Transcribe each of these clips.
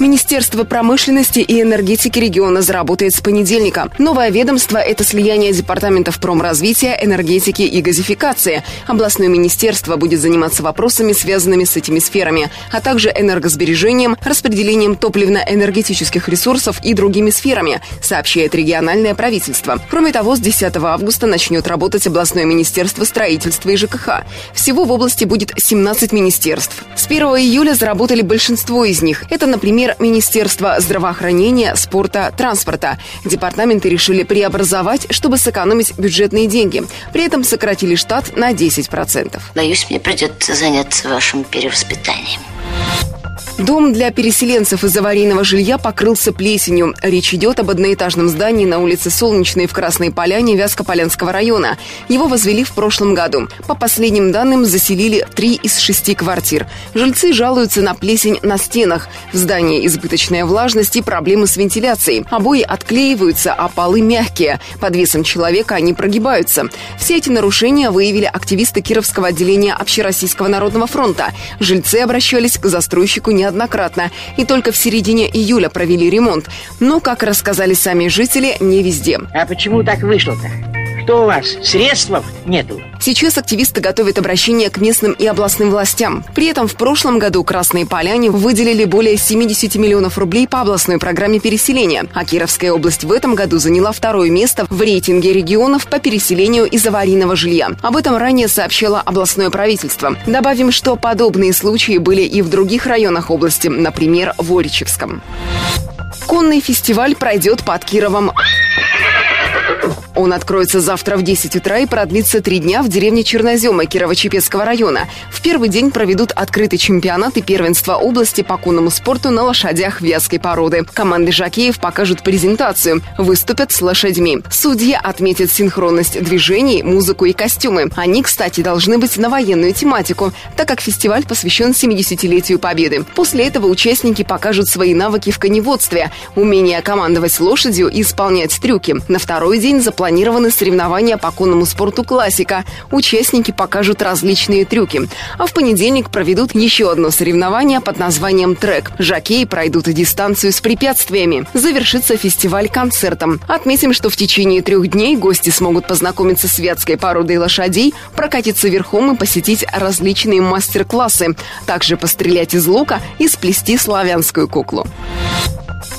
Министерство промышленности и энергетики региона заработает с понедельника. Новое ведомство – это слияние департаментов промразвития, энергетики и газификации. Областное министерство будет заниматься вопросами, связанными с этими сферами, а также энергосбережением, распределением топливно-энергетических ресурсов и другими сферами, сообщает региональное правительство. Кроме того, с 10 августа начнет работать областное министерство строительства и ЖКХ. Всего в области будет 17 министерств. С 1 июля заработали большинство из них. Это, например, Министерства здравоохранения, спорта, транспорта. Департаменты решили преобразовать, чтобы сэкономить бюджетные деньги. При этом сократили штат на 10%. Боюсь, мне придется заняться вашим перевоспитанием. Дом для переселенцев из аварийного жилья покрылся плесенью. Речь идет об одноэтажном здании на улице Солнечной в Красной Поляне Вязкополянского района. Его возвели в прошлом году. По последним данным, заселили три из шести квартир. Жильцы жалуются на плесень на стенах. В здании избыточная влажность и проблемы с вентиляцией. Обои отклеиваются, а полы мягкие. Под весом человека они прогибаются. Все эти нарушения выявили активисты Кировского отделения Общероссийского народного фронта. Жильцы обращались к застройщику не неоднократно и только в середине июля провели ремонт. Но, как рассказали сами жители, не везде. А почему так вышло-то? Что у вас, средств нету? Сейчас активисты готовят обращение к местным и областным властям. При этом в прошлом году Красные Поляне выделили более 70 миллионов рублей по областной программе переселения, а Кировская область в этом году заняла второе место в рейтинге регионов по переселению из аварийного жилья. Об этом ранее сообщило областное правительство. Добавим, что подобные случаи были и в других районах области, например, в Оричевском. Конный фестиваль пройдет под Кировом. Он откроется завтра в 10 утра и продлится три дня в деревне Чернозема Кирово-Чепецкого района. В первый день проведут открытый чемпионат и первенство области по конному спорту на лошадях вязкой породы. Команды жакеев покажут презентацию, выступят с лошадьми. Судьи отметят синхронность движений, музыку и костюмы. Они, кстати, должны быть на военную тематику, так как фестиваль посвящен 70-летию Победы. После этого участники покажут свои навыки в коневодстве, умение командовать лошадью и исполнять трюки. На второй день запланирован запланированы соревнования по конному спорту «Классика». Участники покажут различные трюки. А в понедельник проведут еще одно соревнование под названием «Трек». Жакеи пройдут дистанцию с препятствиями. Завершится фестиваль концертом. Отметим, что в течение трех дней гости смогут познакомиться с вятской породой лошадей, прокатиться верхом и посетить различные мастер-классы. Также пострелять из лука и сплести славянскую куклу.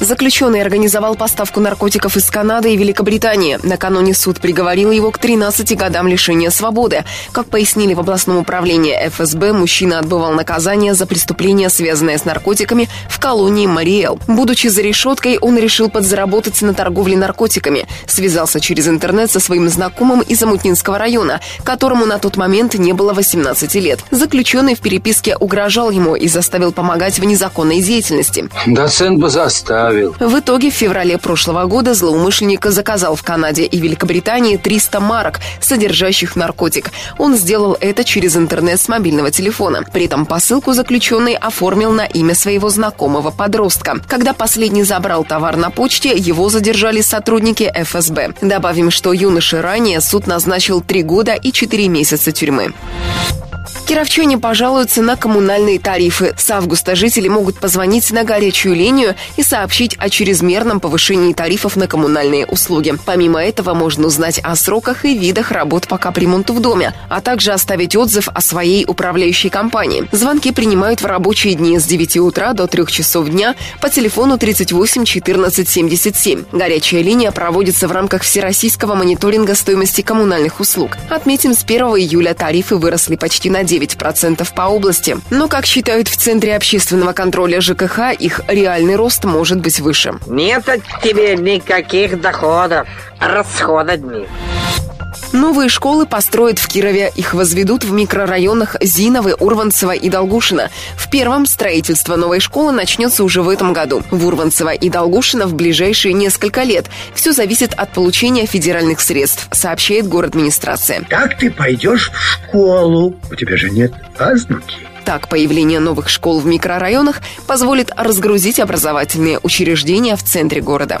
Заключенный организовал поставку наркотиков из Канады и Великобритании. Накануне суд приговорил его к 13 годам лишения свободы. Как пояснили в областном управлении ФСБ, мужчина отбывал наказание за преступление, связанное с наркотиками в колонии Мариэл. Будучи за решеткой, он решил подзаработать на торговле наркотиками. Связался через интернет со своим знакомым из Амутнинского района, которому на тот момент не было 18 лет. Заключенный в переписке угрожал ему и заставил помогать в незаконной деятельности. Доцент бы заставил оставил. В итоге в феврале прошлого года злоумышленник заказал в Канаде и Великобритании 300 марок, содержащих наркотик. Он сделал это через интернет с мобильного телефона. При этом посылку заключенный оформил на имя своего знакомого подростка. Когда последний забрал товар на почте, его задержали сотрудники ФСБ. Добавим, что юноше ранее суд назначил 3 года и 4 месяца тюрьмы. Кировчане пожалуются на коммунальные тарифы. С августа жители могут позвонить на горячую линию и сообщить о чрезмерном повышении тарифов на коммунальные услуги. Помимо этого можно узнать о сроках и видах работ по капремонту в доме, а также оставить отзыв о своей управляющей компании. Звонки принимают в рабочие дни с 9 утра до 3 часов дня по телефону 38 14 77. Горячая линия проводится в рамках всероссийского мониторинга стоимости коммунальных услуг. Отметим, с 1 июля тарифы выросли почти на 10 9% по области. Но, как считают в Центре общественного контроля ЖКХ, их реальный рост может быть выше. Нет от тебе никаких доходов. Расход одни. Новые школы построят в Кирове. Их возведут в микрорайонах Зиновы, Урванцево и Долгушино. В первом строительство новой школы начнется уже в этом году. В Урванцево и Долгушино в ближайшие несколько лет. Все зависит от получения федеральных средств, сообщает город администрация. Как ты пойдешь в школу? У тебя же нет азбуки. Так, появление новых школ в микрорайонах позволит разгрузить образовательные учреждения в центре города.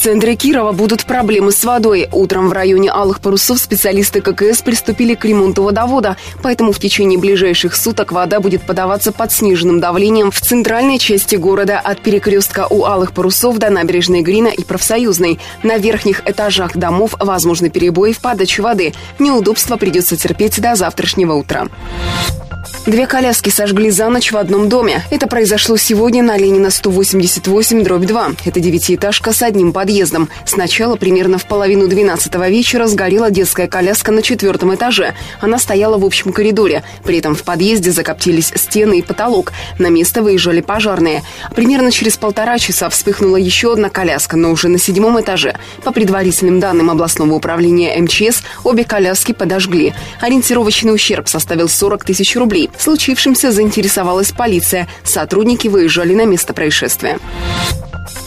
Центре Кирова будут проблемы с водой. Утром в районе Алых Парусов специалисты ККС приступили к ремонту водовода, поэтому в течение ближайших суток вода будет подаваться под сниженным давлением в центральной части города от перекрестка у Алых Парусов до набережной Грина и Профсоюзной. На верхних этажах домов возможны перебои в подаче воды. Неудобства придется терпеть до завтрашнего утра. Две коляски сожгли за ночь в одном доме. Это произошло сегодня на Ленина 188, дробь 2. Это девятиэтажка с одним подъездом. Сначала примерно в половину 12 вечера сгорела детская коляска на четвертом этаже. Она стояла в общем коридоре. При этом в подъезде закоптились стены и потолок. На место выезжали пожарные. Примерно через полтора часа вспыхнула еще одна коляска, но уже на седьмом этаже. По предварительным данным областного управления МЧС, обе коляски подожгли. Ориентировочный ущерб составил 40 тысяч рублей. Случившимся заинтересовалась полиция. Сотрудники выезжали на место происшествия.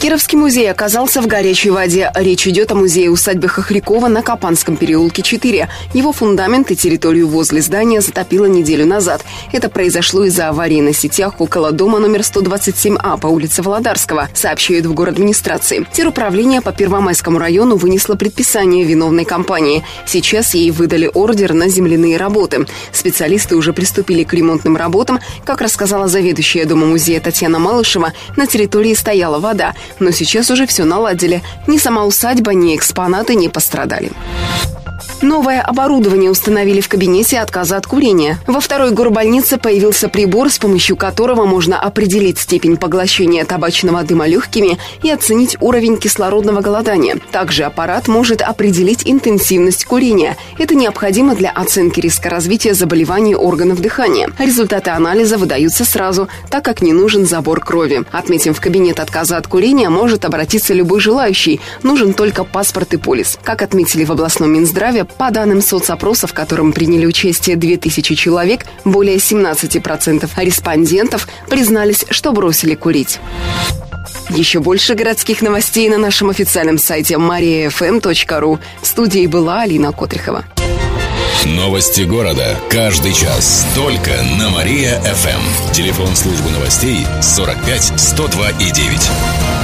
Кировский музей оказался в горячей воде. Речь идет о музее усадьбы Хохрякова на Капанском переулке 4. Его фундамент и территорию возле здания затопило неделю назад. Это произошло из-за аварии на сетях около дома номер 127А по улице Володарского, сообщают в город администрации. Теруправление по Первомайскому району вынесло предписание виновной компании. Сейчас ей выдали ордер на земляные работы. Специалисты уже приступили к ремонтным работам. Как рассказала заведующая дома музея Татьяна Малышева, на территории стояла вода но сейчас уже все наладили. Ни сама усадьба, ни экспонаты не пострадали. Новое оборудование установили в кабинете отказа от курения. Во второй горбольнице появился прибор, с помощью которого можно определить степень поглощения табачного дыма легкими и оценить уровень кислородного голодания. Также аппарат может определить интенсивность курения. Это необходимо для оценки риска развития заболеваний органов дыхания. Результаты анализа выдаются сразу, так как не нужен забор крови. Отметим, в кабинет отказа от курения может обратиться любой желающий. Нужен только паспорт и полис. Как отметили в областном Минздраве, по данным соцопроса, в котором приняли участие 2000 человек, более 17% респондентов признались, что бросили курить. Еще больше городских новостей на нашем официальном сайте mariafm.ru. В студии была Алина Котрихова. Новости города. Каждый час. Только на Мария-ФМ. Телефон службы новостей 45 102 и 9.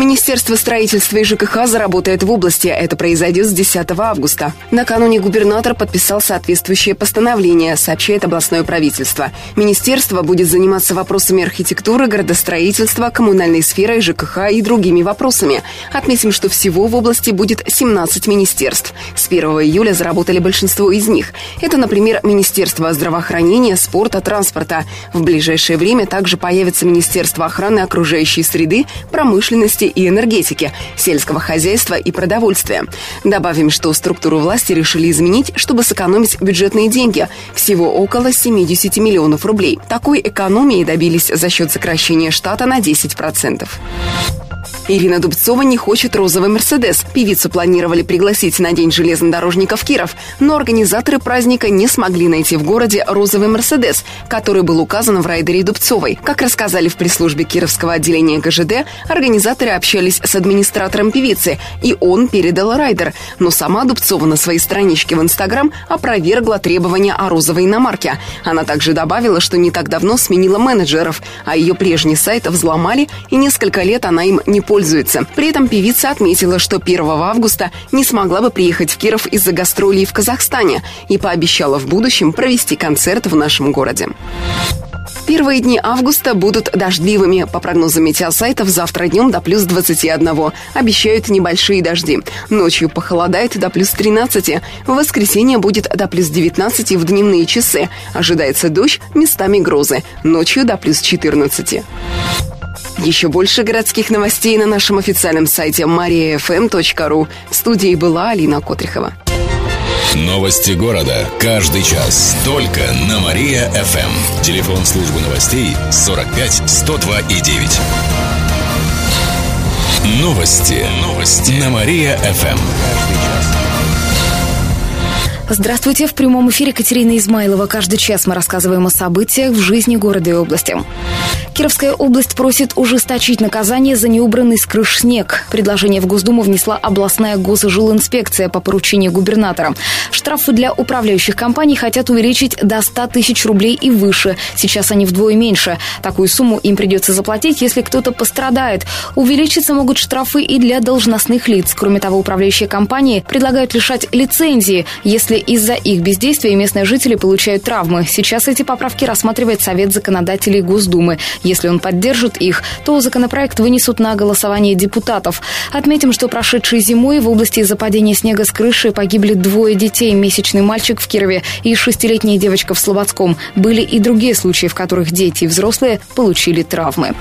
Министерство строительства и ЖКХ заработает в области. Это произойдет с 10 августа. Накануне губернатор подписал соответствующее постановление, сообщает областное правительство. Министерство будет заниматься вопросами архитектуры, градостроительства, коммунальной сферой, ЖКХ и другими вопросами. Отметим, что всего в области будет 17 министерств. С 1 июля заработали большинство из них. Это, например, Министерство здравоохранения, спорта, транспорта. В ближайшее время также появится Министерство охраны окружающей среды, промышленности и энергетики, сельского хозяйства и продовольствия. Добавим, что структуру власти решили изменить, чтобы сэкономить бюджетные деньги. Всего около 70 миллионов рублей. Такой экономии добились за счет сокращения штата на 10%. Ирина Дубцова не хочет розовый «Мерседес». Певицу планировали пригласить на День железнодорожников Киров, но организаторы праздника не смогли найти в городе розовый «Мерседес», который был указан в райдере Дубцовой. Как рассказали в пресс-службе Кировского отделения ГЖД, организаторы общались с администратором певицы, и он передал райдер. Но сама Дубцова на своей страничке в Инстаграм опровергла требования о розовой иномарке. Она также добавила, что не так давно сменила менеджеров, а ее прежний сайт взломали, и несколько лет она им не пользуется. При этом певица отметила, что 1 августа не смогла бы приехать в Киров из-за гастролей в Казахстане и пообещала в будущем провести концерт в нашем городе. Первые дни августа будут дождливыми. По прогнозам метеосайтов, завтра днем до плюс 21. Обещают небольшие дожди. Ночью похолодает до плюс 13. В воскресенье будет до плюс 19 в дневные часы. Ожидается дождь, местами грозы. Ночью до плюс 14. Еще больше городских новостей на нашем официальном сайте mariafm.ru. В студии была Алина Котрихова. Новости города. Каждый час. Только на Мария-ФМ. Телефон службы новостей 45 102 и 9. Новости. Новости. На Мария-ФМ. Здравствуйте. В прямом эфире Катерина Измайлова. Каждый час мы рассказываем о событиях в жизни города и области. Кировская область просит ужесточить наказание за неубранный с крыш снег. Предложение в Госдуму внесла областная госжилинспекция по поручению губернатора. Штрафы для управляющих компаний хотят увеличить до 100 тысяч рублей и выше. Сейчас они вдвое меньше. Такую сумму им придется заплатить, если кто-то пострадает. Увеличиться могут штрафы и для должностных лиц. Кроме того, управляющие компании предлагают лишать лицензии, если из-за их бездействия местные жители получают травмы. Сейчас эти поправки рассматривает Совет законодателей Госдумы. Если он поддержит их, то законопроект вынесут на голосование депутатов. Отметим, что прошедшей зимой в области из-за падения снега с крыши погибли двое детей. Месячный мальчик в Кирове и шестилетняя девочка в Слободском. Были и другие случаи, в которых дети и взрослые получили травмы.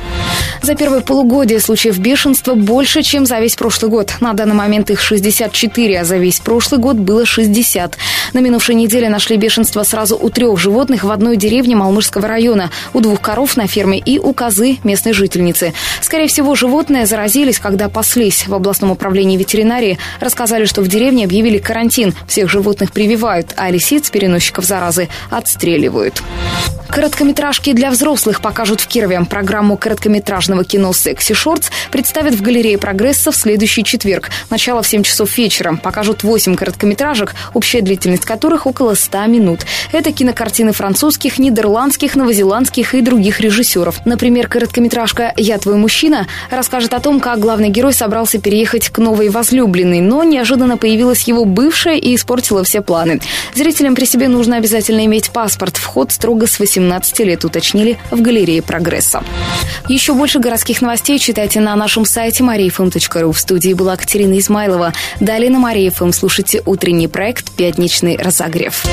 За первое полугодие случаев бешенства больше, чем за весь прошлый год. На данный момент их 64, а за весь прошлый год было 60. На минувшей неделе нашли бешенство сразу у трех животных в одной деревне Малмышского района, у двух коров на ферме и у козы местной жительницы. Скорее всего, животные заразились, когда паслись. В областном управлении ветеринарии рассказали, что в деревне объявили карантин. Всех животных прививают, а лисиц, переносчиков заразы, отстреливают. Короткометражки для взрослых покажут в Кирове. Программу короткометражного кино «Секси Шортс» представят в галерее «Прогресса» в следующий четверг. Начало в 7 часов вечера. Покажут 8 короткометражек, общая длительность которых около 100 минут. Это кинокартины французских, нидерландских, новозеландских и других режиссеров. Например, короткометражка «Я твой мужчина» расскажет о том, как главный герой собрался переехать к новой возлюбленной, но неожиданно появилась его бывшая и испортила все планы. Зрителям при себе нужно обязательно иметь паспорт. Вход строго с 18 18 лет, уточнили в галерее «Прогресса». Еще больше городских новостей читайте на нашем сайте mariafm.ru. В студии была Катерина Измайлова. Далее на Мария слушайте утренний проект «Пятничный разогрев».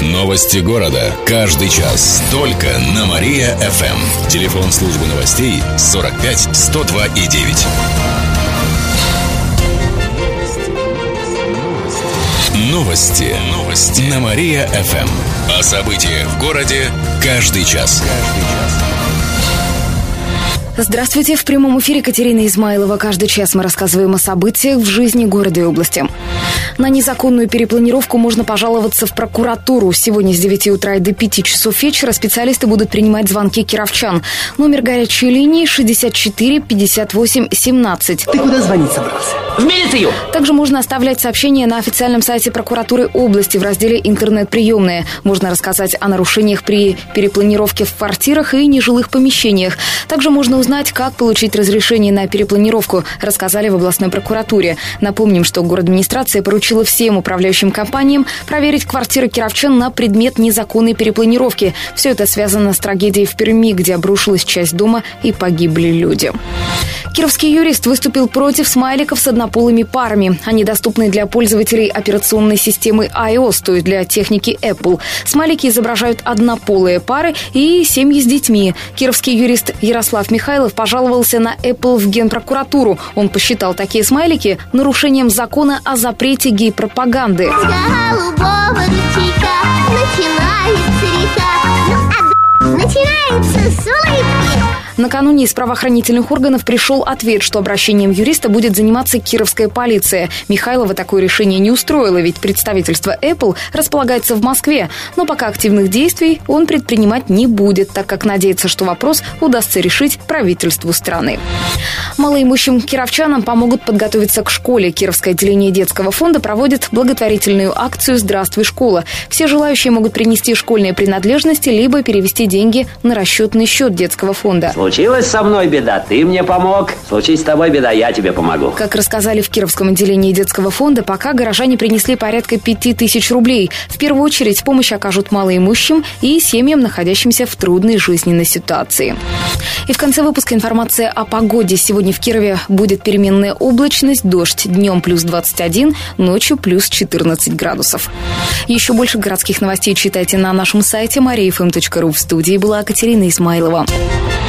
Новости города. Каждый час. Только на Мария-ФМ. Телефон службы новостей 45 102 и 9. Новости. Новости. На Мария-ФМ. О событиях в городе каждый час. Каждый час. Здравствуйте. В прямом эфире Катерина Измайлова. Каждый час мы рассказываем о событиях в жизни города и области. На незаконную перепланировку можно пожаловаться в прокуратуру. Сегодня с 9 утра и до 5 часов вечера специалисты будут принимать звонки кировчан. Номер горячей линии 64 58 17. Ты куда звонить собрался? В милицию! Также можно оставлять сообщения на официальном сайте прокуратуры области в разделе «Интернет-приемные». Можно рассказать о нарушениях при перепланировке в квартирах и нежилых помещениях. Также можно узнать, как получить разрешение на перепланировку, рассказали в областной прокуратуре. Напомним, что город администрация поручила всем управляющим компаниям проверить квартиры кировчан на предмет незаконной перепланировки. Все это связано с трагедией в Перми, где обрушилась часть дома и погибли люди. Кировский юрист выступил против смайликов с однополыми парами. Они доступны для пользователей операционной системы iOS, то есть для техники Apple. Смайлики изображают однополые пары и семьи с детьми. Кировский юрист Ярослав Михайлов пожаловался на Apple в Генпрокуратуру. Он посчитал такие смайлики нарушением закона о запрете гей-пропаганды. начинается река. Ну, а начинается с улыбки. Накануне из правоохранительных органов пришел ответ, что обращением юриста будет заниматься кировская полиция. Михайлова такое решение не устроило, ведь представительство Apple располагается в Москве. Но пока активных действий он предпринимать не будет, так как надеется, что вопрос удастся решить правительству страны. Малоимущим кировчанам помогут подготовиться к школе. Кировское отделение детского фонда проводит благотворительную акцию «Здравствуй, школа». Все желающие могут принести школьные принадлежности, либо перевести деньги на расчетный счет детского фонда. Случилась со мной беда, ты мне помог. Случись с тобой беда, я тебе помогу. Как рассказали в Кировском отделении детского фонда, пока горожане принесли порядка пяти тысяч рублей. В первую очередь помощь окажут малоимущим и семьям, находящимся в трудной жизненной ситуации. И в конце выпуска информация о погоде. Сегодня в Кирове будет переменная облачность, дождь. Днем плюс 21, ночью плюс 14 градусов. Еще больше городских новостей читайте на нашем сайте mariafm.ru. В студии была Катерина Исмайлова.